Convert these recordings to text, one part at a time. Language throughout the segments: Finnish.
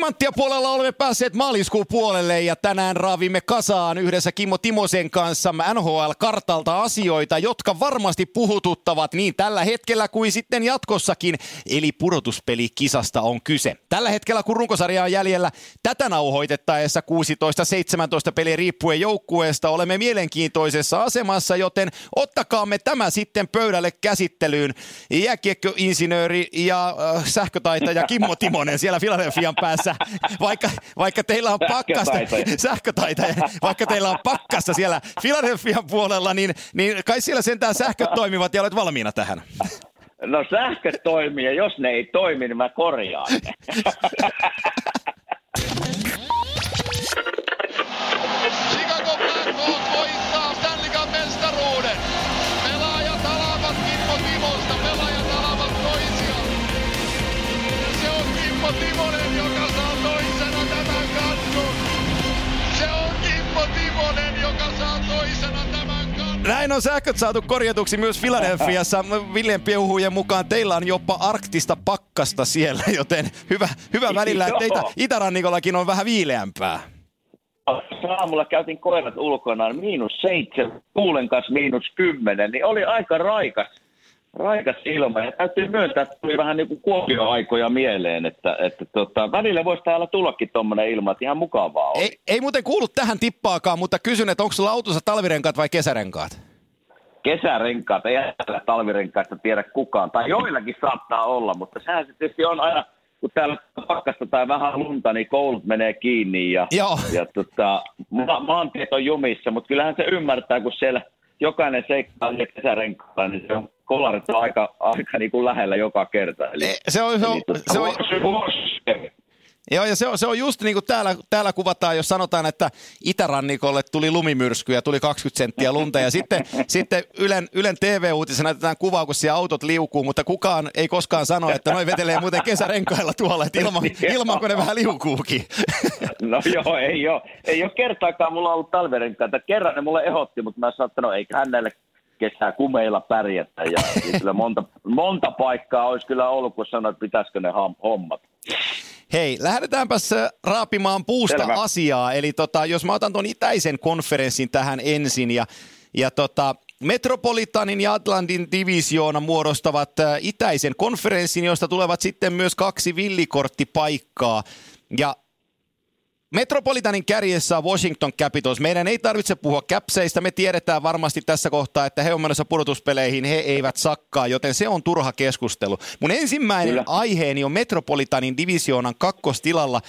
Timanttia puolella olemme päässeet maaliskuun puolelle ja tänään raavimme kasaan yhdessä Kimmo Timosen kanssa NHL-kartalta asioita, jotka varmasti puhututtavat niin tällä hetkellä kuin sitten jatkossakin. Eli pudotuspelikisasta on kyse. Tällä hetkellä kun runkosarja on jäljellä tätä nauhoitettaessa 16-17 peliä riippuen joukkueesta olemme mielenkiintoisessa asemassa, joten ottakaamme tämä sitten pöydälle käsittelyyn. Jääkiekkoinsinööri ja äh, sähkötaitaja Kimmo Timonen siellä Filadelfian päässä tässä, vaikka, vaikka teillä on pakkasta, sähkötaitaja, vaikka teillä on pakkasta siellä Filadelfian puolella, niin, niin kai siellä sentään sähköt toimivat ja olet valmiina tähän. No sähköt toimii ja jos ne ei toimi, niin mä korjaan ne. Chicago Blackhawks voittaa Stanley Cup mestaruuden. Pelaajat alavat Kimmo Timosta, pelaajat alavat toisiaan. Se on Kimmo Timonen, Näin on sähköt saatu korjatuksi myös Filadelfiassa. Viljen Piehuhujen mukaan teillä on jopa arktista pakkasta siellä, joten hyvä, hyvä välillä, että itä, itärannikollakin on vähän viileämpää. Aamulla käytiin koirat ulkona, miinus seitsemän, kuulen kanssa miinus kymmenen, niin oli aika raikas, raikas ilma. Ja täytyy myöntää, että tuli vähän niin kuin kuopio-aikoja mieleen, että, että tota, välillä voisi täällä tullakin tuommoinen ilma, että ihan mukavaa oli. Ei, ei muuten kuulu tähän tippaakaan, mutta kysyn, että onko sulla autossa talvirenkaat vai kesärenkaat? kesärenkaat, ei täällä talvirenkaista tiedä kukaan, tai joillakin saattaa olla, mutta sehän se tietysti on aina, kun täällä pakkasta tai vähän lunta, niin koulut menee kiinni ja, Joo. ja tota, ma- maantiet on jumissa, mutta kyllähän se ymmärtää, kun siellä jokainen seikkailee kesärenkaalla, niin se on kolarit on aika, aika niin kuin lähellä joka kerta. Eli, Eh, Se on, se on, eli se on, vuosi- vuosi- Joo, ja se on, se on just niin kuin täällä, täällä kuvataan, jos sanotaan, että itärannikolle tuli lumimyrsky ja tuli 20 senttiä lunta. Ja sitten, sitten Ylen, Ylen TV-uutisena näytetään kuvaa, kun siellä autot liukuu, mutta kukaan ei koskaan sano, että noin vetelee muuten kesärenkailla tuolla, että ilman, ilman kun ne vähän liukuukin. No joo, ei ole. Ei ole kertaakaan mulla ollut talverenkaita. Kerran ne mulle ehotti, mutta mä sanoin, että no eiköhän näille kesää kumeilla pärjätä. Ja, ja kyllä monta, monta paikkaa olisi kyllä ollut, kun sanoin, että pitäisikö ne hommat. Hei, lähdetäänpäs äh, raapimaan puusta Selvä. asiaa. Eli tota, jos mä otan tuon itäisen konferenssin tähän ensin ja, ja tota, Metropolitanin ja Atlantin divisioona muodostavat äh, itäisen konferenssin, josta tulevat sitten myös kaksi villikorttipaikkaa. Ja Metropolitanin kärjessä on Washington Capitals. Meidän ei tarvitse puhua käpseistä. Me tiedetään varmasti tässä kohtaa, että he on menossa pudotuspeleihin. He eivät sakkaa, joten se on turha keskustelu. Mun ensimmäinen Kyllä. aiheeni on Metropolitanin divisioonan kakkostilalla.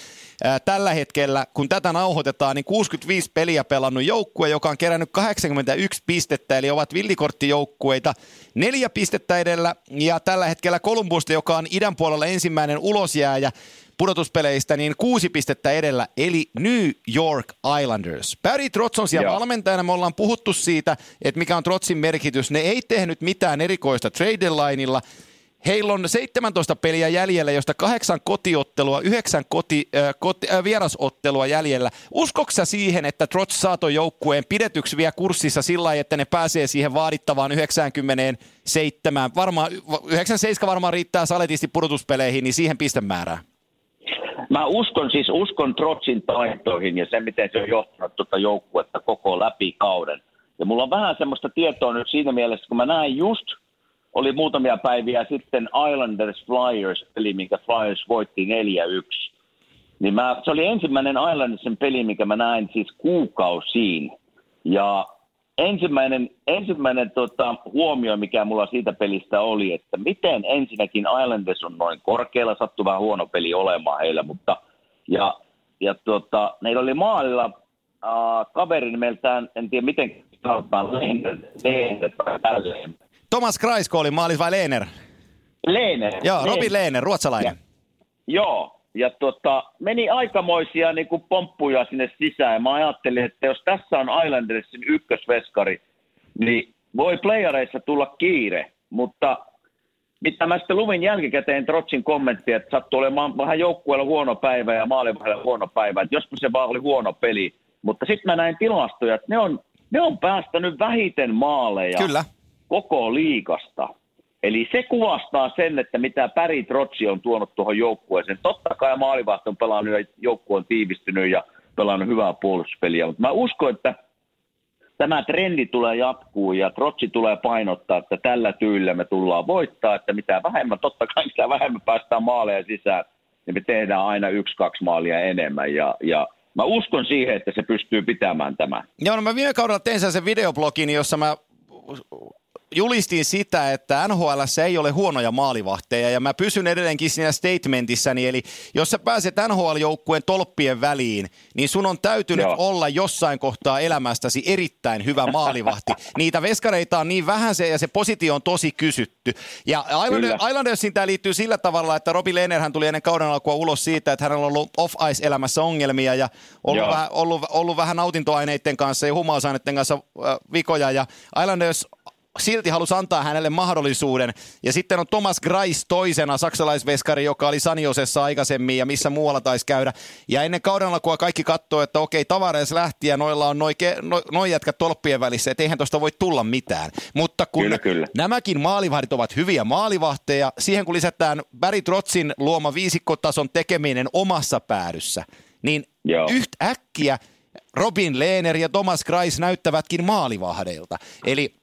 Tällä hetkellä, kun tätä nauhoitetaan, niin 65 peliä pelannut joukkue, joka on kerännyt 81 pistettä, eli ovat villikorttijoukkueita. Neljä pistettä edellä, ja tällä hetkellä Kolumbusta, joka on idän puolella ensimmäinen ulosjääjä, pudotuspeleistä, niin kuusi pistettä edellä, eli New York Islanders. Barry Trotz on siellä Joo. valmentajana, me ollaan puhuttu siitä, että mikä on Trotzin merkitys. Ne ei tehnyt mitään erikoista trade deadlineilla. Heillä on 17 peliä jäljellä, josta kahdeksan kotiottelua, yhdeksän koti, äh, koti, äh, vierasottelua jäljellä. Uskoksä siihen, että Trotz saa ton joukkueen pidetyksi vielä kurssissa sillä lailla, että ne pääsee siihen vaadittavaan 97, varmaan, 97 varmaan riittää saletisti pudotuspeleihin, niin siihen pistemäärään. Mä uskon siis, uskon Trotsin taitoihin ja se, miten se on johtanut tuota joukkuetta koko läpi kauden. Ja mulla on vähän semmoista tietoa nyt siinä mielessä, kun mä näin just, oli muutamia päiviä sitten Islanders Flyers, eli minkä Flyers voitti 4-1. Niin mä, se oli ensimmäinen Islandersin peli, mikä mä näin siis kuukausiin. Ja ensimmäinen, ensimmäinen tota, huomio, mikä mulla siitä pelistä oli, että miten ensinnäkin Islanders on noin korkealla, sattui vähän huono peli olemaan heillä, mutta ja, ja tota, meillä oli maalilla äh, kaveri nimeltään, en tiedä miten sanotaan, Lehner, Lehner tai tälleen. Thomas Kraisko oli maalis vai Lehner? Lehner. Joo, Robin Lehner, ruotsalainen. Joo, ja tota, meni aikamoisia niin kuin pomppuja sinne sisään. Mä ajattelin, että jos tässä on Islandersin ykkösveskari, niin voi playareissa tulla kiire. Mutta mitä mä sitten luvin jälkikäteen Trotsin kommenttia, että sattuu olemaan vähän joukkueella huono päivä ja maalivahdella huono päivä. Että joskus se vaan oli huono peli. Mutta sitten mä näin tilastoja, että ne on, ne on päästänyt vähiten maaleja Kyllä. koko liikasta. Eli se kuvastaa sen, että mitä Päri Trotsi on tuonut tuohon joukkueeseen. Totta kai maalivahto on pelannut ja joukkue on tiivistynyt ja pelannut hyvää puolustuspeliä, mutta mä uskon, että tämä trendi tulee jatkuu ja Trotsi tulee painottaa, että tällä tyylillä me tullaan voittaa, että mitä vähemmän, totta kai mitä vähemmän päästään maaleja sisään, niin me tehdään aina yksi-kaksi maalia enemmän ja, ja mä uskon siihen, että se pystyy pitämään tämän. Joo, no mä viime kaudella tein sen videoblogin, jossa mä julistin sitä, että NHL ei ole huonoja maalivahteja ja mä pysyn edelleenkin siinä statementissäni, eli jos sä pääset NHL-joukkueen tolppien väliin, niin sun on täytynyt Joo. olla jossain kohtaa elämästäsi erittäin hyvä maalivahti. Niitä veskareita on niin vähän se ja se positio on tosi kysytty. Ja Islandersin tämä liittyy sillä tavalla, että Robi Lehnerhän tuli ennen kauden alkua ulos siitä, että hänellä on ollut off-ice-elämässä ongelmia ja ollut, vähän, ollut, ollut vähän nautintoaineiden kanssa ja humausaineiden kanssa äh, vikoja ja Islanders silti halusi antaa hänelle mahdollisuuden. Ja sitten on Thomas Greis toisena, saksalaisveskari, joka oli Saniosessa aikaisemmin ja missä muualla taisi käydä. Ja ennen kauden alkua kaikki katsoo, että okei, Tavares lähti ja noilla on noin no, noi jätkät tolppien välissä, että eihän tuosta voi tulla mitään. Mutta kun kyllä, kyllä. nämäkin maalivahdit ovat hyviä maalivahteja, siihen kun lisätään Barry Trotsin luoma viisikkotason tekeminen omassa päädyssä, niin Joo. yhtäkkiä Robin Lehner ja Thomas Kreis näyttävätkin maalivahdeilta. Eli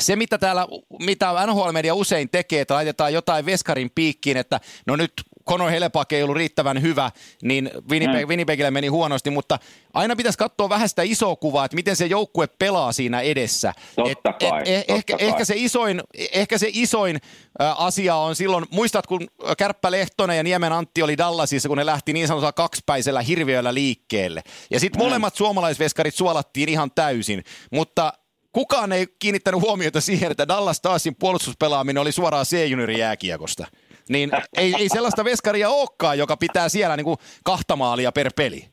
se, mitä täällä, mitä NHL-media usein tekee, että laitetaan jotain veskarin piikkiin, että no nyt Conor Helepak ei ollut riittävän hyvä, niin Winnipeg, mm. Winnipegille meni huonosti, mutta aina pitäisi katsoa vähän sitä isoa kuvaa, että miten se joukkue pelaa siinä edessä. Totta et, kai, et, totta ehkä, kai. ehkä, se isoin, ehkä se isoin äh, asia on silloin, muistat kun Kärppä Lehtonen ja Niemen Antti oli Dallasissa, kun ne lähti niin sanotaan kaksipäisellä hirviöllä liikkeelle. Ja sitten mm. molemmat suomalaisveskarit suolattiin ihan täysin, mutta kukaan ei kiinnittänyt huomiota siihen, että Dallas Starsin puolustuspelaaminen oli suoraan C-juniorin jääkiekosta. Niin ei, ei sellaista veskaria olekaan, joka pitää siellä niin kuin kahta maalia per peli.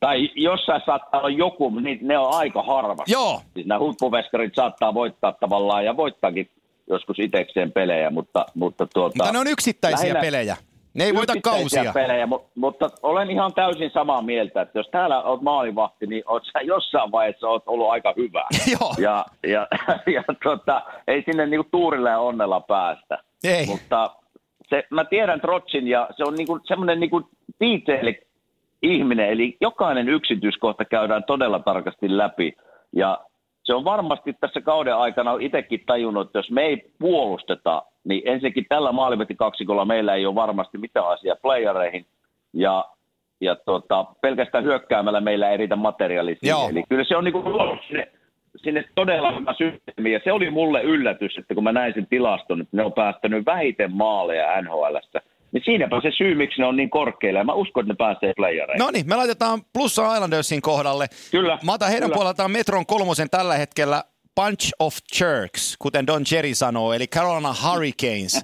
Tai jossain saattaa olla joku, niin ne on aika harva. Joo. Siis nämä huippuveskarit saattaa voittaa tavallaan ja voittaakin joskus itsekseen pelejä, mutta, mutta tuota... Mutta ne on yksittäisiä lähinnä, pelejä. Ne ei voita kausia. Pelejä, mutta, mutta olen ihan täysin samaa mieltä, että jos täällä olet maalivahti, niin oot sä jossain vaiheessa oot ollut aika hyvä. Joo. Ja, ja, ja tota, ei sinne niinku tuurilla ja onnella päästä. Ei. Mutta se, mä tiedän Trotsin ja se on niinku semmoinen niinku detail ihminen, eli jokainen yksityiskohta käydään todella tarkasti läpi. Ja se on varmasti tässä kauden aikana itsekin tajunnut, että jos me ei puolusteta, niin ensinnäkin tällä kaksikolla meillä ei ole varmasti mitään asiaa playereihin. Ja, ja tota, pelkästään hyökkäämällä meillä ei riitä materiaalisia. Eli kyllä se on niin kuin sinne, sinne todella hyvä systeemi. Ja se oli mulle yllätys, että kun mä näin sen tilaston, että ne on päästänyt vähiten maaleja NHLstä – niin siinäpä se syy, miksi ne on niin korkeilla. Ja mä uskon, että ne pääsee playereihin. No niin, me laitetaan plussa Islandersin kohdalle. Kyllä. Mä otan heidän kyllä. puoleltaan Metron kolmosen tällä hetkellä bunch of jerks, kuten Don Cherry sanoo, eli Carolina Hurricanes.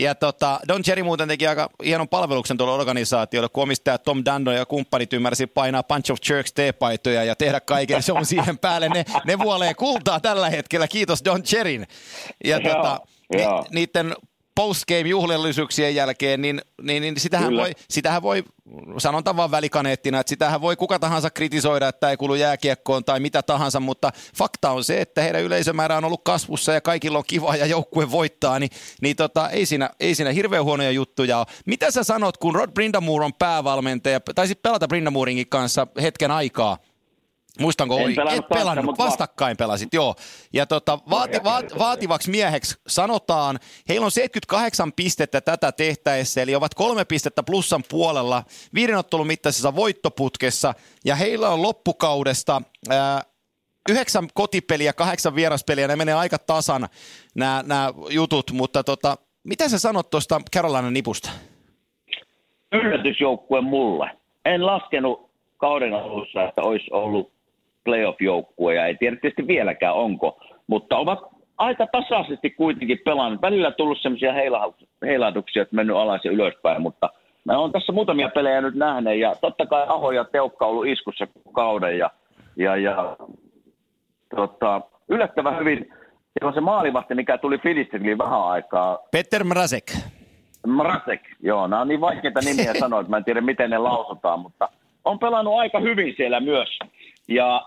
ja tota, Don Cherry muuten teki aika hienon palveluksen tuolle organisaatiolle, kun omistaja Tom Dando ja kumppanit ymmärsi painaa bunch of jerks teepaitoja ja tehdä kaiken se on siihen päälle. Ne, ne vuolee kultaa tällä hetkellä, kiitos Don Cherryn. Ja tota, ni, niiden postgame-juhlallisuuksien jälkeen, niin, niin, niin sitähän, voi, sitähän voi, sanon tavan välikaneettina, että sitähän voi kuka tahansa kritisoida, että ei kuulu jääkiekkoon tai mitä tahansa, mutta fakta on se, että heidän yleisömäärä on ollut kasvussa ja kaikilla on kiva ja joukkue voittaa, niin, niin tota, ei, siinä, ei siinä hirveän huonoja juttuja ole. Mitä sä sanot, kun Rod Brindamur on päävalmentaja, taisit pelata Brindamuringin kanssa hetken aikaa, Muistanko en pelannut, Et pelannut, mutta vastakkain pelasit, joo. Ja tota, vaati, vaat, vaativaksi mieheksi sanotaan, heillä on 78 pistettä tätä tehtäessä, eli ovat kolme pistettä plussan puolella viiden ottelun mittaisessa voittoputkessa, ja heillä on loppukaudesta ää, yhdeksän kotipeliä, kahdeksan vieraspeliä, ne menee aika tasan nämä, nämä jutut, mutta tota, mitä sä sanot tuosta Carolina nipusta? Yllätysjoukkue mulle. En laskenut kauden alussa, että olisi ollut playoff-joukkue ja ei tiedä tietysti vieläkään onko, mutta ovat aika tasaisesti kuitenkin pelannut. Välillä tullut semmoisia heilahduksia, että mennyt alas ja ylöspäin, mutta mä oon tässä muutamia pelejä nyt nähnyt ja totta kai Aho ja Teukka on ollut iskussa kauden ja, ja, ja tota, yllättävän hyvin se on se maalivahti, mikä tuli Filistille vähän aikaa. Peter Mrazek. Mrazek, joo. Nämä on niin vaikeita nimiä sanoa, että mä en tiedä miten ne lausutaan, mutta on pelannut aika hyvin siellä myös. Ja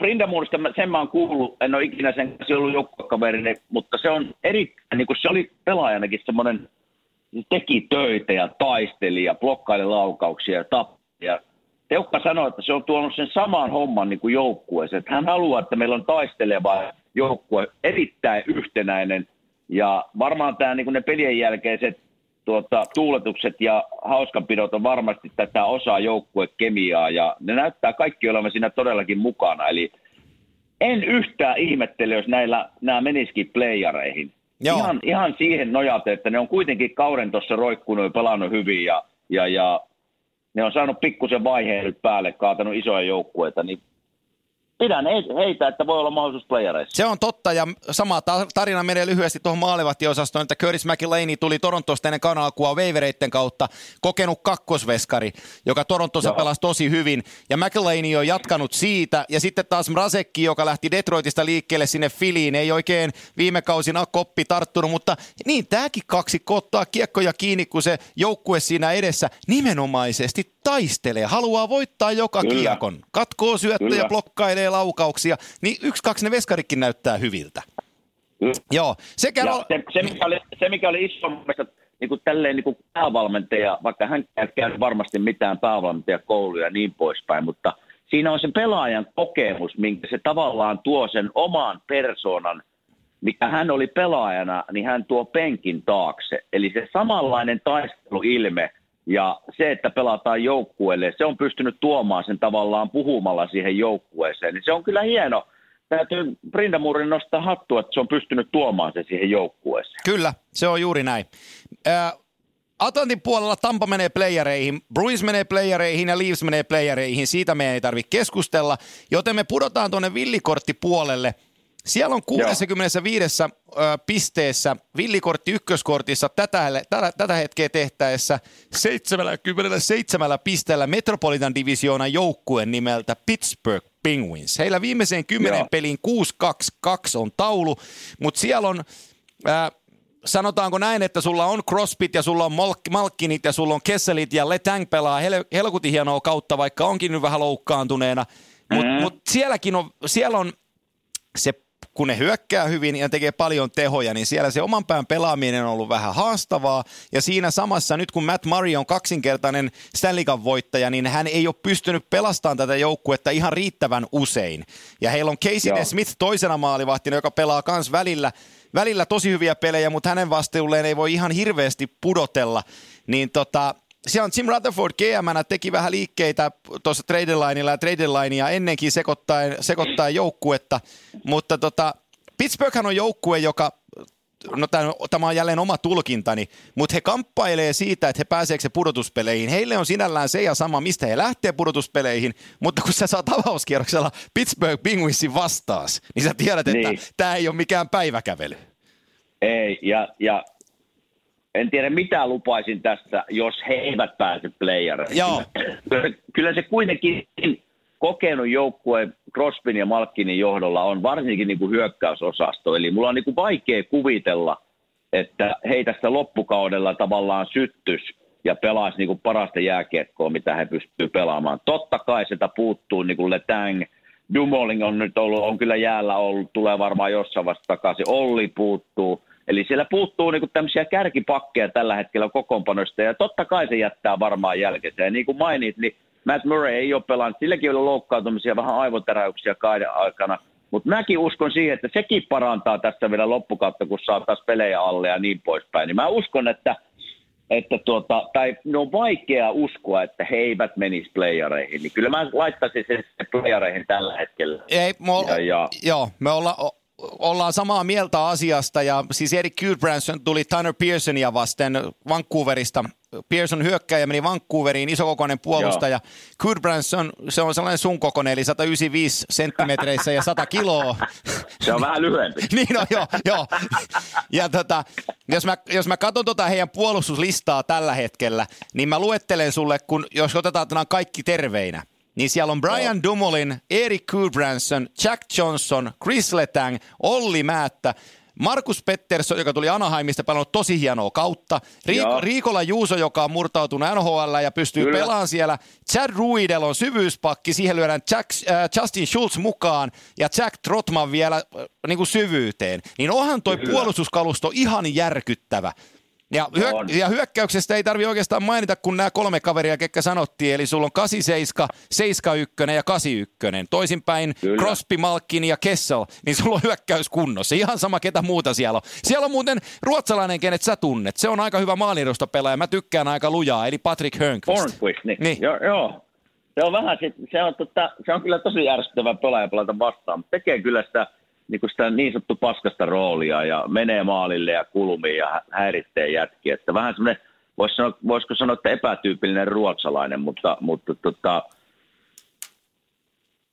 Brindamuurista sen mä oon kuullut, en ole ikinä sen kanssa ollut joukkuekaverini, mutta se on erittäin, niin kuin se oli pelaajanakin semmoinen, teki töitä ja taisteli ja blokkaili laukauksia ja tappi. Ja Teukka sanoi, että se on tuonut sen saman homman niin kuin joukkueeseen. Että hän haluaa, että meillä on taisteleva joukkue, erittäin yhtenäinen. Ja varmaan tämä niin kuin ne pelien jälkeiset tuota, tuuletukset ja hauskanpidot on varmasti tätä osaa joukkuekemiaa ja ne näyttää kaikki olevan siinä todellakin mukana. Eli en yhtään ihmettele, jos näillä, nämä menisikin playareihin. Joo. Ihan, ihan siihen nojata, että ne on kuitenkin kauden tuossa roikkunut ja pelannut hyvin ja, ja, ja ne on saanut pikkusen vaiheen nyt päälle, kaatanut isoja joukkueita, niin pidän heitä, että voi olla mahdollisuus playereissa. Se on totta, ja sama tarina menee lyhyesti tuohon maalivahtiosastoon, että Curtis McLean tuli Torontosta ennen kanalkua Wavereitten kautta, kokenut kakkosveskari, joka Torontossa Joo. pelasi tosi hyvin, ja McLean on jatkanut siitä, ja sitten taas Mrasekki, joka lähti Detroitista liikkeelle sinne Filiin, ei oikein viime kausina koppi tarttunut, mutta niin tämäkin kaksi kottaa kiekkoja kiinni, kun se joukkue siinä edessä nimenomaisesti taistelee, haluaa voittaa joka Kyllä. kiekon, katkoo syöttöjä, Kyllä. Laukauksia, niin yksi, kaksi ne veskarikin näyttää hyviltä. Mm. Joo, sekä... Ja se, se, mikä oli, se, mikä oli iso mielestä, niin kuin tälleen niin kuin päävalmentaja, vaikka hän ei käynyt varmasti mitään päävalmentajakouluja ja niin poispäin, mutta siinä on se pelaajan kokemus, minkä se tavallaan tuo sen oman persoonan, mikä hän oli pelaajana, niin hän tuo penkin taakse. Eli se samanlainen taisteluilme, ja se, että pelataan joukkueelle, se on pystynyt tuomaan sen tavallaan puhumalla siihen joukkueeseen. Niin se on kyllä hieno. Täytyy Brindamurin nostaa hattua, että se on pystynyt tuomaan se siihen joukkueeseen. Kyllä, se on juuri näin. Äh, Atlantin puolella Tampa menee playereihin, Bruins menee playereihin ja Leafs menee playereihin. Siitä meidän ei tarvitse keskustella, joten me pudotaan tuonne villikorttipuolelle – siellä on 65 Joo. pisteessä villikortti ykköskortissa tätä, tätä, tätä hetkeä tehtäessä 77 pisteellä Metropolitan Divisioonan joukkueen nimeltä Pittsburgh Penguins. Heillä viimeiseen kymmenen Joo. peliin 6-2-2 on taulu, mutta siellä on... Äh, sanotaanko näin, että sulla on Crosbyt ja sulla on Malk- Malkkinit ja sulla on Kesselit ja Letang pelaa hel- helkutin hienoa kautta, vaikka onkin nyt vähän loukkaantuneena. Mutta mm. mut sielläkin on, siellä on se kun ne hyökkää hyvin ja tekee paljon tehoja, niin siellä se oman pään pelaaminen on ollut vähän haastavaa. Ja siinä samassa nyt kun Matt Murray on kaksinkertainen Stanley Cup voittaja, niin hän ei ole pystynyt pelastamaan tätä joukkuetta ihan riittävän usein. Ja heillä on Casey Joo. Smith toisena maalivahtina, joka pelaa kans välillä, välillä tosi hyviä pelejä, mutta hänen vastuulleen ei voi ihan hirveästi pudotella. Niin tota, siellä on Jim Rutherford gm teki vähän liikkeitä tuossa trade ja trade linea ennenkin sekoittaen, sekoittaen joukkuetta, mutta tota, Pittsburghhan on joukkue, joka no tämä on jälleen oma tulkintani, mutta he kamppailee siitä, että he pääseekö se pudotuspeleihin. Heille on sinällään se ja sama, mistä he lähtee pudotuspeleihin, mutta kun sä saat avauskierroksella Pittsburgh Penguinsin vastaas, niin sä tiedät, että niin. tämä ei ole mikään päiväkävely. Ei, ja, ja en tiedä mitä lupaisin tässä, jos he eivät pääse playereihin. Joo. Kyllä, se kuitenkin kokenut joukkue Crosbyn ja Malkkinin johdolla on varsinkin niin kuin hyökkäysosasto. Eli mulla on niin kuin vaikea kuvitella, että he tästä loppukaudella tavallaan syttys ja pelaisi niin kuin parasta jääkiekkoa, mitä he pystyvät pelaamaan. Totta kai sitä puuttuu niin kuin Letang, Dumoling on nyt ollut, on kyllä jäällä ollut, tulee varmaan jossain vasta takaisin. Olli puuttuu. Eli siellä puuttuu niinku tämmöisiä kärkipakkeja tällä hetkellä kokoonpanoista, ja totta kai se jättää varmaan jälkeensä. Ja niin kuin mainit, niin Matt Murray ei ole pelannut, silläkin oli loukkaantumisia, vähän aivoteräyksiä kaiden aikana. Mutta mäkin uskon siihen, että sekin parantaa tässä vielä loppukautta, kun saa taas pelejä alle ja niin poispäin. Niin mä uskon, että, että tuota, tai ne on vaikea uskoa, että he eivät menisi playereihin. Niin kyllä mä laittaisin sen playereihin tällä hetkellä. Ei, me olla, ja, ja, joo, me ollaan ollaan samaa mieltä asiasta ja siis Erik Gudbranson tuli Tanner Pearsonia vasten Vancouverista. Pearson hyökkäjä meni Vancouveriin, isokokoinen puolustaja. Gudbranson, se on sellainen sun kokoinen, eli 195 senttimetreissä ja 100 kiloa. Se on vähän lyhyempi. niin on, joo, joo. Ja tota, jos mä, jos mä katson tota heidän puolustuslistaa tällä hetkellä, niin mä luettelen sulle, kun jos otetaan kaikki terveinä niin siellä on Brian no. Dumoulin, Erik Gudbranson, Jack Johnson, Chris Letang, Olli Määttä, Markus Pettersson, joka tuli Anaheimista, pelannut tosi hienoa kautta. Riik-. Riikola Juuso, joka on murtautunut NHL ja pystyy Kyllä. pelaamaan siellä. Chad Ruidel on syvyyspakki, siihen lyödään Jack, äh, Justin Schultz mukaan ja Jack Trotman vielä äh, niin kuin syvyyteen. Niin onhan toi Kyllä. puolustuskalusto ihan järkyttävä. Ja, On. ja hyökkäyksestä ei tarvi oikeastaan mainita, kun nämä kolme kaveria, ketkä sanottiin. Eli sulla on 87, 71 ja 81. Toisinpäin Kyllä. Crosby, Malkin ja Kessel, niin sulla on hyökkäys kunnossa. Ihan sama, ketä muuta siellä on. Siellä on muuten ruotsalainen, kenet sä tunnet. Se on aika hyvä maalirosta pelaaja. Mä tykkään aika lujaa, eli Patrick Hörnqvist. Hornquist, niin. Niin. Joo, joo. Se on vähän, sit, se on, tota, se on kyllä tosi ärsyttävä pelaaja pelata vastaan, mutta tekee kyllä sitä niin, kuin sitä niin sanottu paskasta roolia ja menee maalille ja kulmiin ja hä- häiritsee jätkiä. Että vähän semmoinen, vois sanoa, voisiko sanoa, että epätyypillinen ruotsalainen, mutta, mutta tota,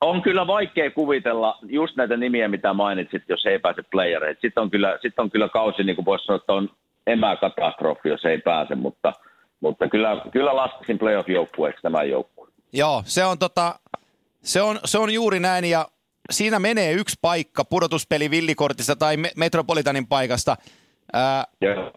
on kyllä vaikea kuvitella just näitä nimiä, mitä mainitsit, jos ei pääse playereihin. Sitten on kyllä, sit on kyllä kausi, niin kuin voisi sanoa, että on emäkatastrofi, jos ei pääse, mutta, mutta kyllä, kyllä laskisin playoff-joukkueeksi tämän joukkueen. Joo, se on, tota, se, on, se on juuri näin ja siinä menee yksi paikka pudotuspeli villikortista tai Me- Metropolitanin paikasta. Ää, Joo.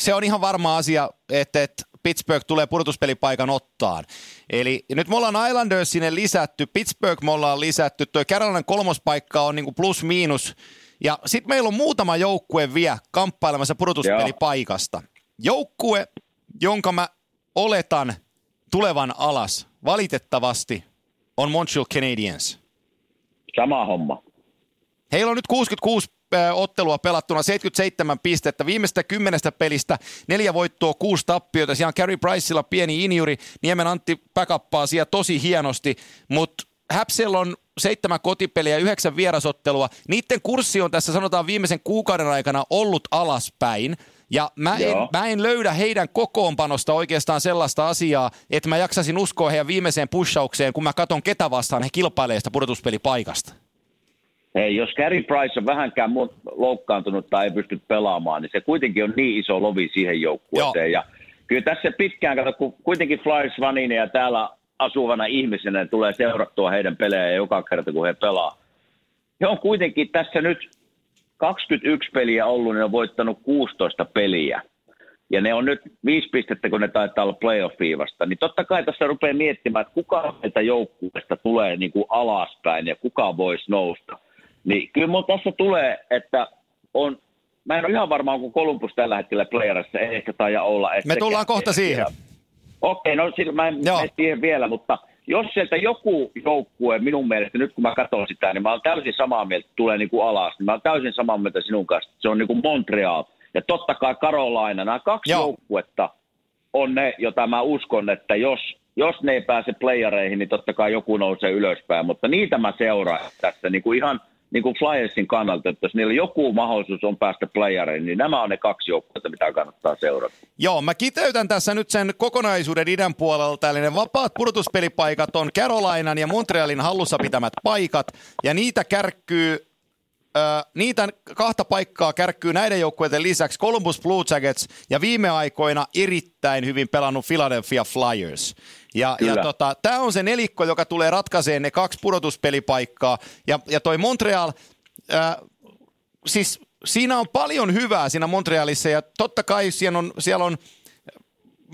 se on ihan varma asia, että, että Pittsburgh tulee pudotuspelipaikan ottaan. Eli nyt me ollaan Islanders sinne lisätty, Pittsburgh me ollaan lisätty, toi Carolinan kolmospaikka on niinku plus miinus. Ja sitten meillä on muutama joukkue vielä kamppailemassa pudotuspelipaikasta. Joukkue, jonka mä oletan tulevan alas, valitettavasti, on Montreal Canadiens. Sama homma. Heillä on nyt 66 äh, ottelua pelattuna, 77 pistettä. Viimeistä kymmenestä pelistä neljä voittoa, kuusi tappiota. Siellä on Carey Priceilla pieni injuri. Niemen Antti backuppaa siellä tosi hienosti, mutta Häpsel on seitsemän kotipeliä ja yhdeksän vierasottelua. Niiden kurssi on tässä sanotaan viimeisen kuukauden aikana ollut alaspäin. Ja mä en, Joo. mä en löydä heidän kokoonpanosta oikeastaan sellaista asiaa, että mä jaksasin uskoa heidän viimeiseen pushaukseen, kun mä katson ketä vastaan he kilpailee sitä pudotuspelipaikasta. Hei, jos Carey Price on vähänkään loukkaantunut tai ei pysty pelaamaan, niin se kuitenkin on niin iso lovi siihen joukkueeseen. Ja kyllä tässä pitkään, kato, kun kuitenkin Flyers fanina ja täällä asuvana ihmisenä tulee seurattua heidän pelejä joka kerta, kun he pelaa. He on kuitenkin tässä nyt 21 peliä ollut, ne on voittanut 16 peliä. Ja ne on nyt viisi pistettä, kun ne taitaa olla playoff-viivasta. Niin totta kai tässä rupeaa miettimään, että kuka meiltä joukkueesta tulee niin kuin alaspäin ja kuka voisi nousta. Niin kyllä mulla tässä tulee, että on, mä en ole ihan varma, onko Columbus tällä hetkellä playerissa, ei ehkä taida olla. Me tullaan kohta siihen. Okei, no sillä mä en Joo. mene siihen vielä, mutta jos sieltä joku joukkue minun mielestä, nyt kun mä katson sitä, niin mä olen täysin samaa mieltä, tulee niin kuin alas, niin mä olen täysin samaa mieltä sinun kanssa, se on niin kuin Montreal. Ja totta kai Carolina, nämä kaksi Joo. joukkuetta on ne, jota mä uskon, että jos, jos ne ei pääse playereihin, niin totta kai joku nousee ylöspäin, mutta niitä mä seuraan tässä niin kuin ihan niin kuin Flyersin kannalta, että jos niillä joku mahdollisuus on päästä playereihin, niin nämä on ne kaksi joukkuetta, mitä kannattaa seurata. Joo, mä kiteytän tässä nyt sen kokonaisuuden idän puolelta, eli ne vapaat pudotuspelipaikat on Carolinan ja Montrealin hallussa pitämät paikat, ja niitä kärkkyy Niitä kahta paikkaa kärkkyy näiden joukkueiden lisäksi Columbus Blue Jackets ja viime aikoina erittäin hyvin pelannut Philadelphia Flyers. Ja, ja tota, tämä on se nelikko, joka tulee ratkaiseen ne kaksi pudotuspelipaikkaa. Ja, ja toi Montreal, ö, siis siinä on paljon hyvää siinä Montrealissa ja totta kai siellä on, siellä on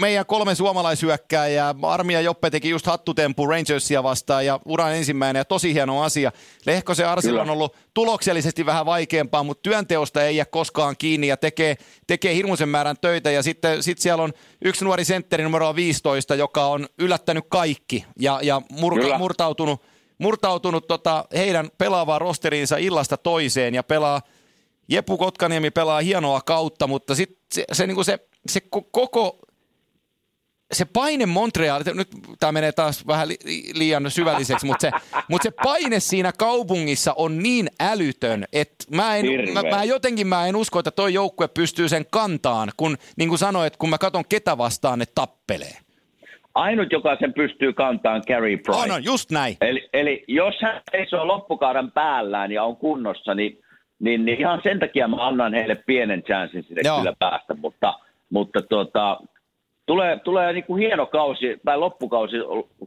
meidän kolme suomalaishyökkääjää. Armia Joppe teki just hattutempu Rangersia vastaan ja uran ensimmäinen ja tosi hieno asia. Lehkosen Arsilla on ollut tuloksellisesti vähän vaikeampaa, mutta työnteosta ei jää koskaan kiinni ja tekee, tekee hirmuisen määrän töitä. Ja sitten sit siellä on yksi nuori sentteri numero 15, joka on yllättänyt kaikki ja, ja murka, murtautunut, murtautunut tota heidän pelaavaan rosteriinsa illasta toiseen ja pelaa Jepu Kotkaniemi pelaa hienoa kautta, mutta sitten se, se, niinku se, se ko- koko se paine Montreal, nyt tämä menee taas vähän li, liian syvälliseksi, mutta se, mutta se paine siinä kaupungissa on niin älytön, että mä, en, Hirveä. mä, mä jotenkin mä en usko, että toi joukkue pystyy sen kantaan, kun niin kuin sanoit, kun mä katson ketä vastaan ne tappelee. Ainut, joka sen pystyy kantamaan, Carey Price. On, on, just näin. Eli, eli jos hän seisoo loppukauden päällään ja on kunnossa, niin, niin, niin ihan sen takia mä annan heille pienen chanssin sinne Joo. kyllä päästä. Mutta, mutta tuota, tulee, tulee niin kuin hieno kausi tai loppukausi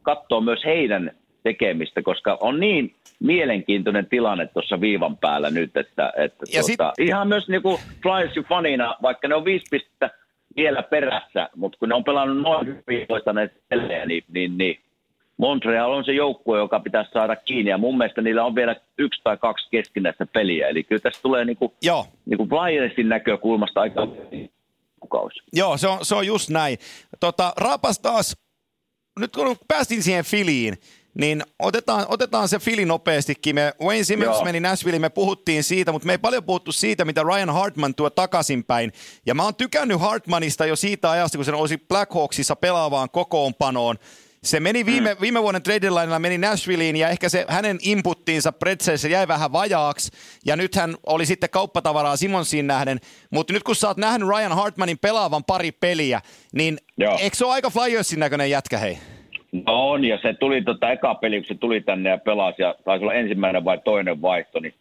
katsoa myös heidän tekemistä, koska on niin mielenkiintoinen tilanne tuossa viivan päällä nyt, että, että Ja tuota, sit- ihan myös niin kuin Flyersin fanina, vaikka ne on viisi pistettä vielä perässä, mutta kun ne on pelannut noin hyvin voittaneet pelejä, niin, niin, niin Montreal on se joukkue, joka pitäisi saada kiinni, ja mun mielestä niillä on vielä yksi tai kaksi keskinäistä peliä, eli kyllä tässä tulee niin kuin, Joo, niin kuin Flyersin näkökulmasta aika kuukausi. Joo, se on, se on just näin. Tota, Rapas taas, nyt kun päästiin siihen filiin, niin otetaan, otetaan se fili nopeastikin. Me Wayne Simmons Joo. meni Nashvilleen, me puhuttiin siitä, mutta me ei paljon puhuttu siitä, mitä Ryan Hartman tuo takaisinpäin. Ja mä oon tykännyt Hartmanista jo siitä ajasta, kun se nousi Blackhawksissa pelaavaan kokoonpanoon. Se meni viime, mm. viime vuoden trade deadlinella meni Nashvilleen ja ehkä se hänen inputtiinsa Pretzelissä jäi vähän vajaaksi. Ja nyt hän oli sitten kauppatavaraa Simonsiin nähden. Mutta nyt kun sä oot nähnyt Ryan Hartmanin pelaavan pari peliä, niin Joo. eikö se ole aika Flyersin näköinen jätkä hei? No on, ja se tuli tota eka peli, kun se tuli tänne ja pelasi, ja taisi olla ensimmäinen vai toinen vaihto, niin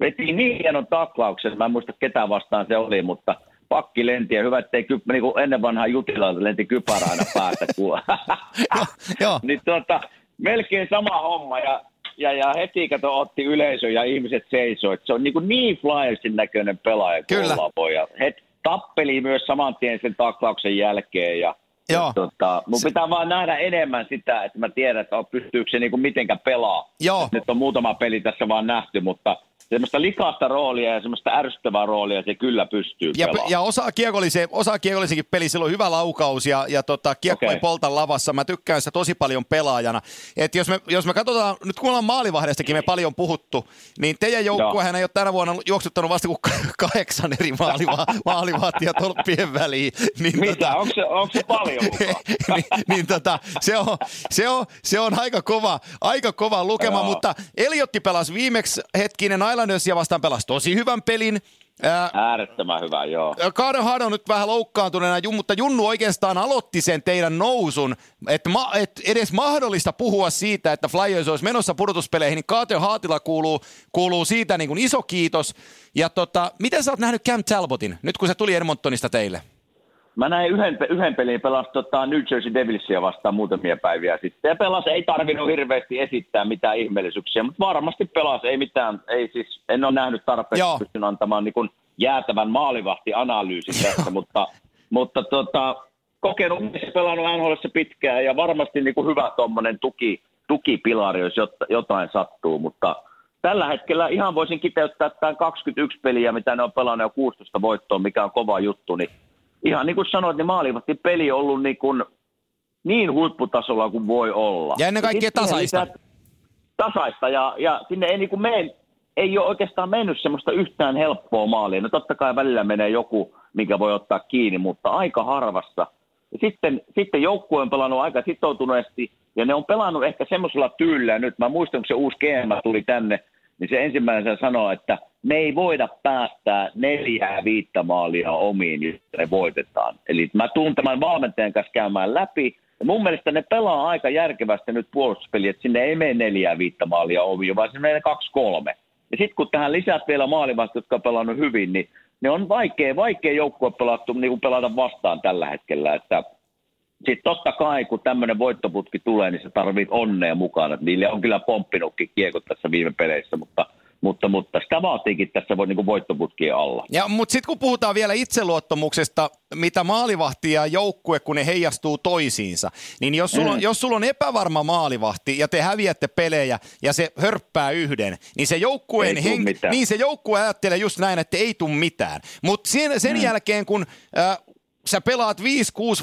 veti niin hienon taklauksen, mä en muista ketä vastaan se oli, mutta pakki lenti ja hyvä, ettei ky, niin kuin ennen vanhaa jutilalta lenti kypärä aina päästä. Joo. niin tota, melkein sama homma ja, ja, ja heti kato otti yleisö ja ihmiset seisoi. Se on niin, kuin niin Flyersin näköinen pelaaja Kyllä. voi. Ja tappeli myös saman tien sen taklauksen jälkeen ja Joo. Tota, mun pitää vaan nähdä enemmän sitä, että mä tiedän, että pystyykö se niinku mitenkä pelaa. Joo. Nyt on muutama peli tässä vaan nähty, mutta semmoista likaista roolia ja semmoista ärsyttävää roolia se kyllä pystyy Ja, pelaamaan. ja osaa kiekollisen, osaa kiekollisenkin peli, sillä on hyvä laukaus ja, ja tota, kiekko Okei. ei polta lavassa. Mä tykkään sitä tosi paljon pelaajana. Et jos, me, jos me katsotaan, nyt kun ollaan maalivahdestakin me paljon puhuttu, niin teidän joukkuehän ei ole tänä vuonna juoksuttanut vasta kuin kahdeksan eri maaliva, maalivahtia tolppien väliin. Niin, Mitä? Onko se, onko se paljon niin, niin tota, se, on, se, on, se on aika kova, aika kova lukema, Joo. mutta Eliotti pelasi viimeksi hetkinen Islandersia vastaan pelasi tosi hyvän pelin. Ää, Äärettömän hyvä, joo. Kaaren Hard on nyt vähän loukkaantuneena, mutta Junnu oikeastaan aloitti sen teidän nousun, että ma- et edes mahdollista puhua siitä, että Flyers olisi menossa pudotuspeleihin, niin Carter Haatila kuuluu, kuuluu siitä niin kuin iso kiitos. Ja tota, miten sä oot nähnyt Cam Talbotin, nyt kun se tuli Edmontonista teille? Mä näin yhden, yhden pelin pelasi tota New Jersey Devilsia vastaan muutamia päiviä sitten. Ja pelasi, ei tarvinnut hirveästi esittää mitään ihmeellisyyksiä, mutta varmasti pelasi, ei mitään, ei siis, en ole nähnyt tarpeeksi, Joo. pystyn antamaan niin kuin jäätävän maalivahti-analyysin tästä, mutta, mutta tota, kokenut pelannut NHLissa pitkään ja varmasti niin kuin hyvä tuommoinen tuki, tukipilari, jos jot- jotain sattuu, mutta tällä hetkellä ihan voisin kiteyttää tämän 21 peliä, mitä ne on pelannut jo 16 voittoa, mikä on kova juttu, niin ihan niin kuin sanoit, niin maalivahti peli on ollut niin, kuin, niin huipputasolla kuin voi olla. Ja ennen kaikkea siihen tasaista. Tasaista ja, ja sinne ei, niin kuin mene, ei ole oikeastaan mennyt semmoista yhtään helppoa maalia. No totta kai välillä menee joku, mikä voi ottaa kiinni, mutta aika harvassa. Ja sitten, sitten joukkue on pelannut aika sitoutuneesti ja ne on pelannut ehkä semmoisella tyylillä nyt. Mä muistan, kun se uusi GM tuli tänne, niin se ensimmäisenä sanoi, että me ei voida päästää neljää viittä maalia omiin, jos ne voitetaan. Eli mä tuun tämän valmentajan kanssa käymään läpi. Ja mun mielestä ne pelaa aika järkevästi nyt puolustuspeliä, että sinne ei mene neljää viittä maalia omiin, vaan sinne menee kaksi kolme. Ja sitten kun tähän lisät vielä maalivahti, jotka on pelannut hyvin, niin ne on vaikea, vaikea joukkue pelattu, niin pelata vastaan tällä hetkellä. Että sitten totta kai, kun tämmöinen voittoputki tulee, niin sä tarvit onnea mukana. Niille on kyllä pomppinutkin kiekot tässä viime peleissä, mutta, mutta, mutta sitä vaatiikin tässä voi, niin voittoputkien alla. Ja, mutta sitten kun puhutaan vielä itseluottamuksesta, mitä maalivahti ja joukkue, kun ne heijastuu toisiinsa, niin jos sulla, on, Mm. jos sulla on epävarma maalivahti ja te häviätte pelejä ja se hörppää yhden, niin se joukkueen mitään. niin se joukkue ajattelee just näin, että ei tule mitään. Mutta sen, sen Mm. jälkeen, kun äh, sä pelaat 5-6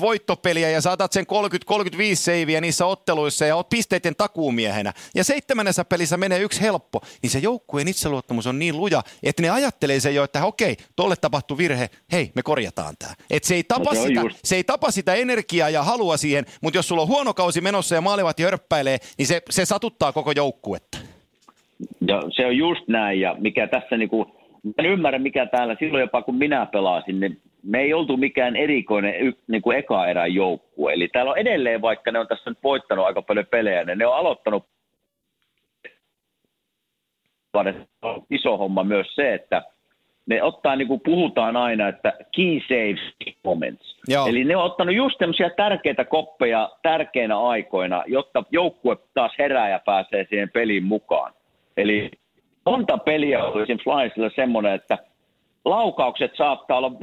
voittopeliä ja saatat sen 30-35 seiviä niissä otteluissa ja oot pisteiden takuumiehenä. Ja seitsemännessä pelissä menee yksi helppo, niin se joukkueen itseluottamus on niin luja, että ne ajattelee se jo, että okei, tolle tapahtui virhe, hei, me korjataan tämä. Että se, ei tapa No sitä, just. se ei tapa sitä energiaa ja halua siihen, mutta jos sulla on huono kausi menossa ja maalivahti hörppäilee, niin se, se satuttaa koko joukkuetta. Ja se on just näin, ja mikä tässä niinku, en ymmärrä mikä täällä, silloin jopa kun minä pelasin, niin me ei oltu mikään erikoinen y, niinku eka erän joukkue. Eli täällä on edelleen, vaikka ne on tässä nyt voittanut aika paljon pelejä, niin ne on aloittanut iso homma myös se, että ne ottaa, niin kuin puhutaan aina, että key saves moments. Joo. Eli ne on ottanut just tämmöisiä tärkeitä koppeja tärkeinä aikoina, jotta joukkue taas herää ja pääsee siihen peliin mukaan. Eli monta peliä oli siinä Flyersilla semmoinen, että laukaukset saattaa olla 15-3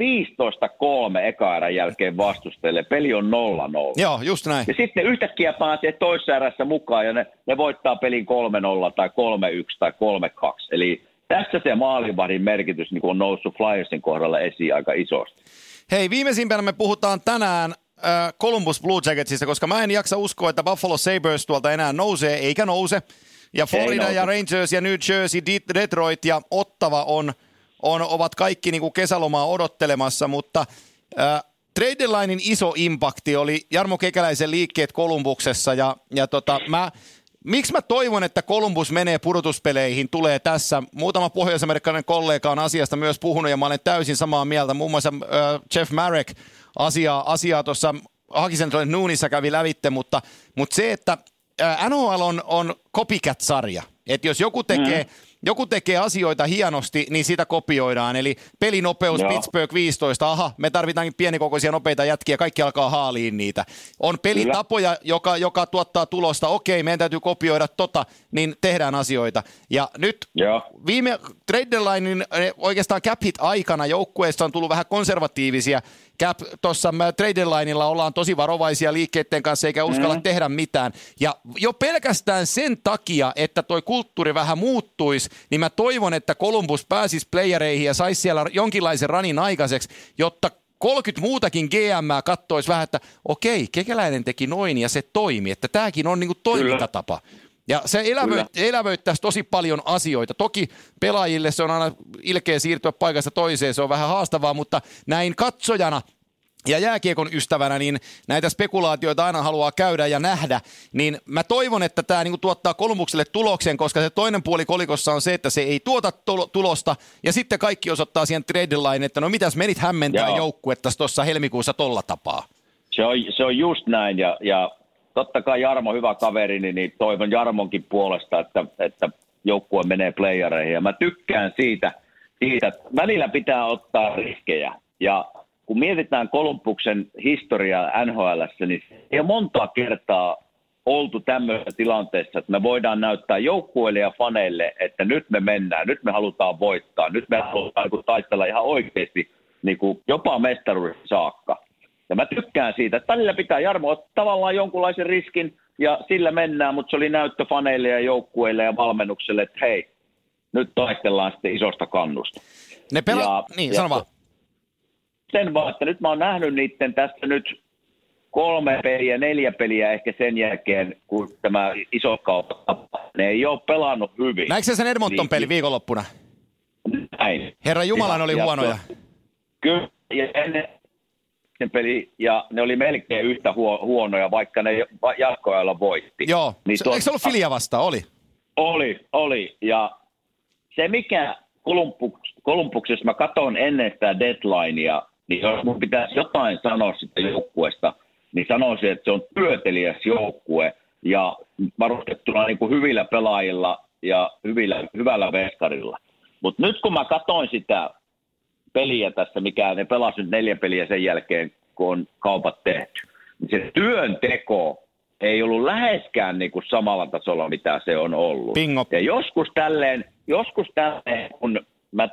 eka jälkeen vastustajille. Peli on 0-0. Joo, just näin. Ja sitten yhtäkkiä pääsee toisessa erässä mukaan ja ne, ne voittaa pelin 3-0 tai 3-1 tai 3-2. Eli tässä se maalivahdin merkitys niin on noussut Flyersin kohdalla esiin aika isosti. Hei, viimeisimpänä me puhutaan tänään äh, Columbus Blue Jacketsista, koska mä en jaksa uskoa, että Buffalo Sabres tuolta enää nousee, eikä nouse. Ja Florida nouse. ja Rangers ja New Jersey, Detroit ja Ottava on, on, ovat kaikki niin kuin kesälomaa odottelemassa, mutta äh, trade deadlinein iso impakti oli Jarmo Kekäläisen liikkeet Kolumbuksessa ja, ja tota, mä, Miksi mä toivon, että Columbus menee pudotuspeleihin, tulee tässä. Muutama pohjois-amerikkalainen kollega on asiasta myös puhunut ja mä olen täysin samaa mieltä. Muun muassa äh, Jeff Marek asiaa, asiaa tuossa Hakisen Nuunissa kävi lävitte, mutta, mutta se, että äh, NHL on, on copycat-sarja. Että jos joku tekee, mm. Joku tekee asioita hienosti, niin sitä kopioidaan. Eli pelinopeus Joo. Pittsburgh 15, aha, me tarvitaankin pienikokoisia nopeita jätkiä, kaikki alkaa haaliin niitä. On pelitapoja, joka, joka tuottaa tulosta, okei, meidän täytyy kopioida tota, niin tehdään asioita. Ja nyt Joo. viime trade deadlinein eh, oikeastaan cap hit aikana joukkueessa on tullut vähän konservatiivisia. Cap tuossa trade deadlineilla ollaan tosi varovaisia liikkeiden kanssa eikä uskalla mm. tehdä mitään. Ja jo pelkästään sen takia, että toi kulttuuri vähän muuttuisi, niin mä toivon, että Columbus pääsisi playereihin ja saisi siellä jonkinlaisen ranin aikaiseksi, jotta 30 muutakin GM kattoisi vähän, että okei, kekäläinen teki noin ja se toimi, että tämäkin on niinku toimintatapa. Ja se elävöit, elävöittäisi tosi paljon asioita. Toki pelaajille se on aina ilkeä siirtyä paikasta toiseen, se on vähän haastavaa, mutta näin katsojana ja jääkiekon ystävänä, niin näitä spekulaatioita aina haluaa käydä ja nähdä, niin mä toivon, että tämä niinku tuottaa Kolumbukselle tuloksen, koska se toinen puoli kolikossa on se, että se ei tuota tulo- tulosta, ja sitten kaikki osoittaa siihen trade line, että no mitäs menit hämmentää Joo. joukkuetta tuossa helmikuussa tolla tapaa. Se on, se on just näin ja, ja totta kai Jarmo hyvä kaveri, niin, niin toivon Jarmonkin puolesta, että, että joukkue menee playereihin. Ja mä tykkään siitä, siitä, että välillä pitää ottaa riskejä. Ja kun mietitään Kolumbuksen historiaa NHL, niin ei ole montaa kertaa oltu tämmöisessä tilanteessa, että me voidaan näyttää joukkueille ja faneille, että nyt me mennään, nyt me halutaan voittaa, nyt me halutaan niin kuin taistella ihan oikeasti niin kuin jopa mestaruudessa saakka. Siitä, että välillä pitää Jarmo ottaa tavallaan jonkunlaisen riskin ja sillä mennään, mutta se oli näyttö faneille ja joukkueille ja valmennukselle, että hei, nyt taistellaan sitten isosta kannusta. Ne pela... Ja- niin, sano vaan. Sen vaan, että nyt mä oon nähnyt niiden tässä nyt kolme peliä, neljä peliä ehkä sen jälkeen, kun tämä iso kauppa. Ne ei ole pelannut hyvin. Näetkö sä sen Edmonton Niin, peli viikonloppuna? Näin. Herra Jumala, ne oli Ja- huonoja. ja- Kyllä, ja ennen sen peli, ja ne oli melkein yhtä huo, huonoja, vaikka ne jatkoajalla voitti. Joo, Niin se, tuo- eikö se ollut Filia vastaan? Oli. Oli, oli. Ja se, mikä Kolumbuks, Kolumbuksessa mä katson ennen sitä deadlinea, niin jos mun pitäisi jotain sanoa sitä joukkueesta, niin sanoisin, että se on työtelijäs joukkue ja varustettuna niin kuin hyvillä pelaajilla ja hyvillä, hyvällä veskarilla. Mutta nyt kun mä katsoin sitä peliä tässä, mikä ne pelasi nyt neljä peliä sen jälkeen, kun on kaupat tehty, se työnteko ei ollut läheskään niin kuin samalla tasolla, mitä se on ollut. Bingo. Ja joskus tälleen, joskus tälleen, kun mä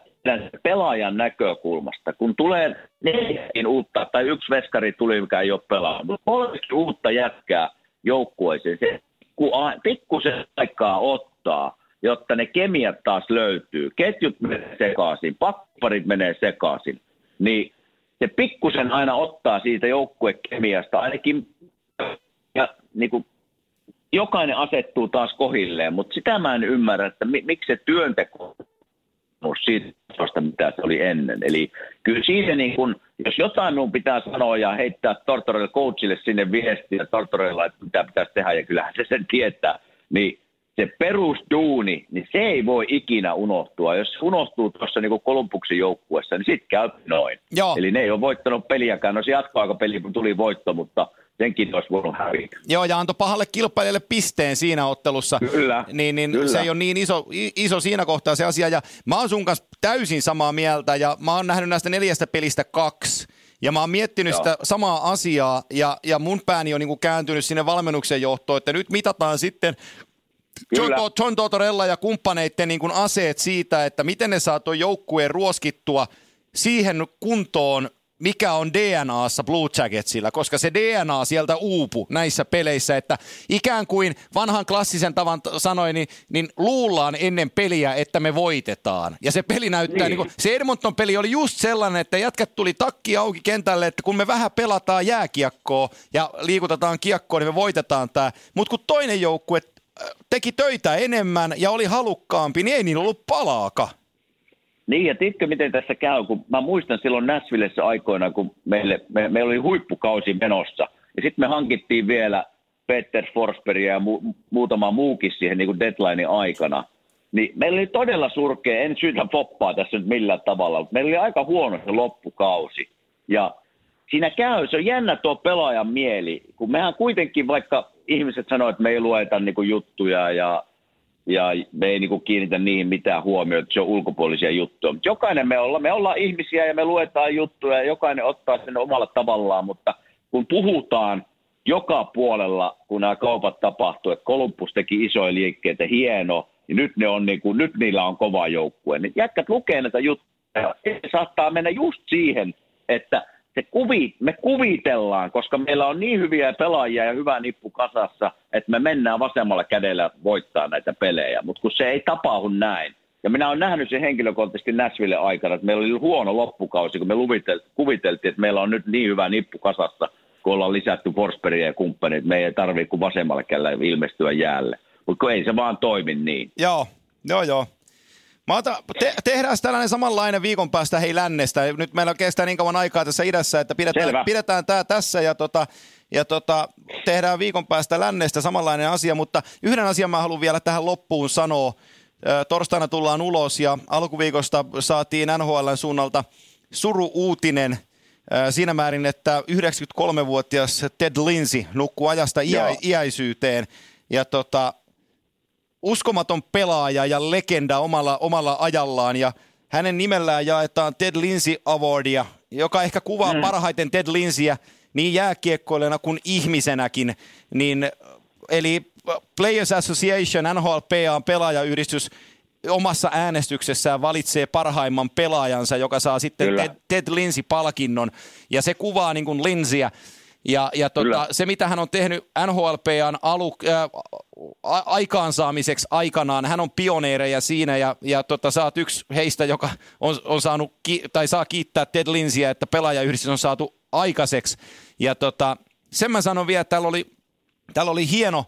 pelaajan näkökulmasta, kun tulee neljäkin uutta, tai yksi veskari tuli, mikä ei ole pelannut, mutta kolmekin uutta jätkää joukkueeseen, se pikku- pikkusen aikaa ottaa, jotta ne kemiat taas löytyy. Ketjut menee sekaisin, pakparit menee sekaisin, niin se pikkusen aina ottaa siitä joukkuekemiasta, ainakin ja niin kuin, jokainen asettuu taas kohilleen, mutta sitä mä en ymmärrä, että mi- miksi se työnteko on siitä mitä se oli ennen. Eli kyllä siinä, niin kun, jos jotain minun pitää sanoa ja heittää Tortorelle coachille sinne viestiä Tortorella, että mitä pitäisi tehdä, ja kyllähän se sen tietää, niin se perusduuni, niin se ei voi ikinä unohtua. Jos unohtuu tuossa niin Kolumbuksen joukkuessa, niin sitten käy noin. Joo. Eli ne ei ole voittanut peliäkään. No se jatkoaikapeli tuli voitto, mutta senkin olisi voinut hävitä. Joo, ja antoi pahalle kilpailijalle pisteen siinä ottelussa. Kyllä, Niin, niin kyllä. se ei ole niin iso, iso siinä kohtaa se asia. Ja mä oon sun kanssa täysin samaa mieltä, ja mä oon nähnyt näistä neljästä pelistä kaksi. Ja mä oon miettinyt Joo. sitä samaa asiaa, ja, ja mun pääni on niinku kääntynyt sinne valmennuksen johtoon, että nyt mitataan sitten Kyllä. John Tortorella ja kumppaneiden niin kuin aseet siitä, että miten ne saa tuon joukkueen ruoskittua siihen kuntoon, mikä on DNAssa Blue Jacketsilla, koska se DNA sieltä uupu näissä peleissä, että ikään kuin vanhan klassisen tavan t- sanoi, niin, niin luullaan ennen peliä, että me voitetaan. Ja se peli näyttää, niin. Niin. Kuin, se Edmonton-peli oli just sellainen, että jätkät tuli takki auki kentälle, että kun me vähän pelataan jääkiekkoa ja liikutetaan kiekkoa, niin me voitetaan tämä. Mutta kun toinen joukkue teki töitä enemmän ja oli halukkaampi, niin ei niillä ollut palaaka. Niin, ja tiedätkö miten tässä käy, kun mä muistan silloin Nashvillessä aikoina, kun meille, me, meillä oli huippukausi menossa, ja sitten me hankittiin vielä Peter Forsbergia ja mu, muutama muukin siihen niin kuin aikana. Niin meillä oli todella surkea, en syytä foppaa tässä nyt millään tavalla, mutta meillä oli aika huono se loppukausi. Ja siinä käy, se on jännä tuo pelaajan mieli, kun mehän kuitenkin, vaikka ihmiset sanoo, että me ei lueta niin kuin juttuja ja ja me ei niinku kiinnitä niihin mitään huomiota, se on ulkopuolisia juttuja. Mutta jokainen me ollaan, me ollaan ihmisiä ja me luetaan juttuja ja jokainen ottaa sen omalla tavallaan, mutta kun puhutaan joka puolella, kun nämä kaupat tapahtuu, että Columbus teki isoja liikkeitä, hieno, niin nyt, ne on niinku, nyt niillä on kova joukkue. Niin jätkät lukee näitä juttuja ja se saattaa mennä just siihen, että se kuvi, me kuvitellaan, koska meillä on niin hyviä pelaajia ja hyvä nippu kasassa, että me mennään vasemmalla kädellä voittaa näitä pelejä, mutta kun se ei tapahdu näin. Ja minä olen nähnyt sen henkilökohtaisesti Nashville aikana, että meillä oli huono loppukausi, kun me kuviteltiin, että meillä on nyt niin hyvä nippu kasassa, kun ollaan lisätty Forsbergia ja kumppanit, me ei tarvitse kuin vasemmalla kädellä ilmestyä jäälle. Mutta ei se vaan toimi niin. Joo, joo, joo. Mä otan, te, tehdään tällainen samanlainen viikon päästä hei lännestä. Nyt meillä kestää niin kauan aikaa tässä idässä, että pidetään, Selvä. pidetään tämä tässä ja, tota, ja tota, tehdään viikon päästä lännestä samanlainen asia. Mutta yhden asian mä haluan vielä tähän loppuun sanoa. Torstaina tullaan ulos ja alkuviikosta saatiin NHLn suunnalta suru-uutinen siinä määrin, että 93-vuotias Ted Lindsay nukkuu ajasta iä, iäisyyteen. Ja tota, uskomaton pelaaja ja legenda omalla, omalla ajallaan ja hänen nimellään jaetaan Ted Lindsay Awardia, joka ehkä kuvaa mm. parhaiten Ted Lindsayä niin jääkiekkoilijana kuin ihmisenäkin. Niin, eli Players Association, NHLPA, pelaajayhdistys, omassa äänestyksessään valitsee parhaimman pelaajansa, joka saa sitten Kyllä. Ted, Ted Lindsay-palkinnon. Ja se kuvaa niin kuin Lindsayä. Ja, ja tota, Kyllä. se, mitä hän on tehnyt NHLPAn alu, äh, aikaansaamiseksi aikanaan, hän on pioneereja siinä ja, ja tota, sä oot yksi heistä, joka on, on saanut, ki- tai saa kiittää Ted Lindsayä, että pelaajayhdistys on saatu aikaiseksi. Ja tota, sen mä sanon vielä, että täällä oli, täällä oli hieno,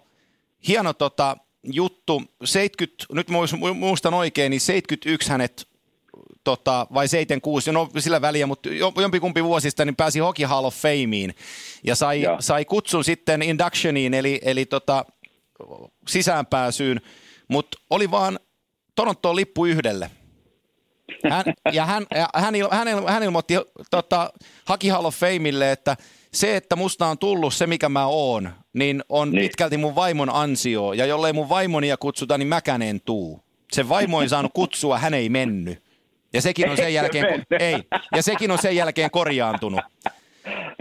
hieno tota, juttu, 70, nyt muis- muistan oikein, niin 71 hänet tota, vai 76, no sillä väliä, mutta jo- jompikumpi vuosista niin pääsi Hockey Hall of Fameen ja sai, Joo. sai kutsun sitten inductioniin, eli, eli tota, sisäänpääsyyn, mutta oli vaan Torontoon lippu yhdelle. Hän, ja hän, ja hän, il, hän, il, hän ilmoitti tota, Hockey Hall of Fameille, että se, että musta on tullut se, mikä mä oon, niin on. Niin. pitkälti mun vaimon ansio. Ja jollei mun vaimonia kutsuta, niin mäkään en tuu. Se vaimo ei saanut kutsua, hän ei mennyt. Ja sekin on sen jälkeen, ei, ja sekin on sen jälkeen korjaantunut.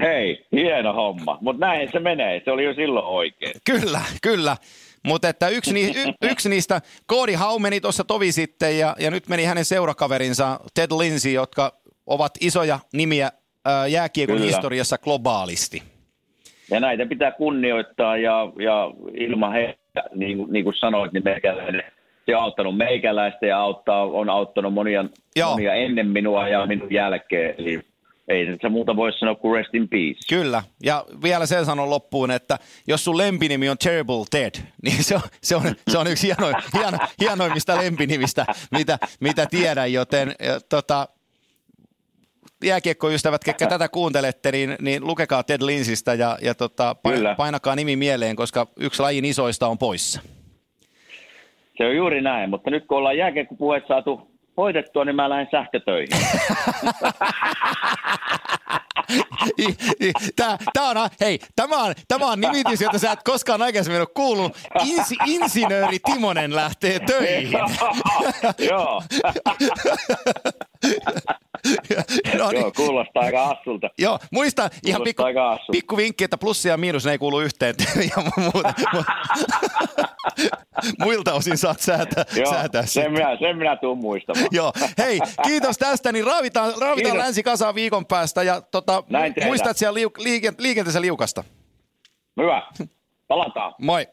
Hei, hieno homma. Mutta näin se menee. Se oli jo silloin oikein. Kyllä, kyllä. Mutta että yksi, ni, y, yksi niistä, Cody Hau meni tuossa tovi sitten ja, ja nyt meni hänen seurakaverinsa Ted Lindsay, jotka ovat isoja nimiä ää, jääkiekon Kyllä. historiassa globaalisti. Ja näitä pitää kunnioittaa ja, ja ilman heitä, niin, kuin- niin kuin sanoit, niin meikäläinen, se on auttanut meikäläistä ja auttaa, on auttanut monia, Joo. monia ennen minua ja minun jälkeen. Eli ei se muuta voi sanoa kuin rest in peace. Kyllä, ja vielä sen sanon loppuun, että jos sun lempinimi on Terrible Ted, niin se on, se on, se on yksi hieno, hieno, hienoimmista lempinimistä, mitä, mitä tiedän, joten ja, tota, jääkiekkoystävät, ketkä tätä kuuntelette, niin, niin lukekaa Ted Linsistä ja, ja tota, painakaa nimi mieleen, koska yksi lajin isoista on poissa. Se on juuri näin, mutta nyt kun ollaan jääkiekkopuheet saatu hoidettua, niin mä lähden sähkötöihin. Tää, tää on, hei, tämä on, tämä on nimitys, jota sä et koskaan aikaisemmin ole kuullut. Insi, insinööri Timonen lähtee töihin. Joo. no niin. Joo, kuulostaa aika hassulta. Joo, muista ihan pikku, pikku vinkki, että plussia ja miinus ne ei kuulu yhteen. ja muuta, muilta osin saat säätää, Joo, säätää sen minä, sen minä tuun muistamaan. Joo, hei, kiitos tästä, niin raavitaan, raavitaan länsi kasaan viikon päästä ja tota, muistat siellä liuk- liike- liikenteessä liukasta. Hyvä. Palataan. Moi.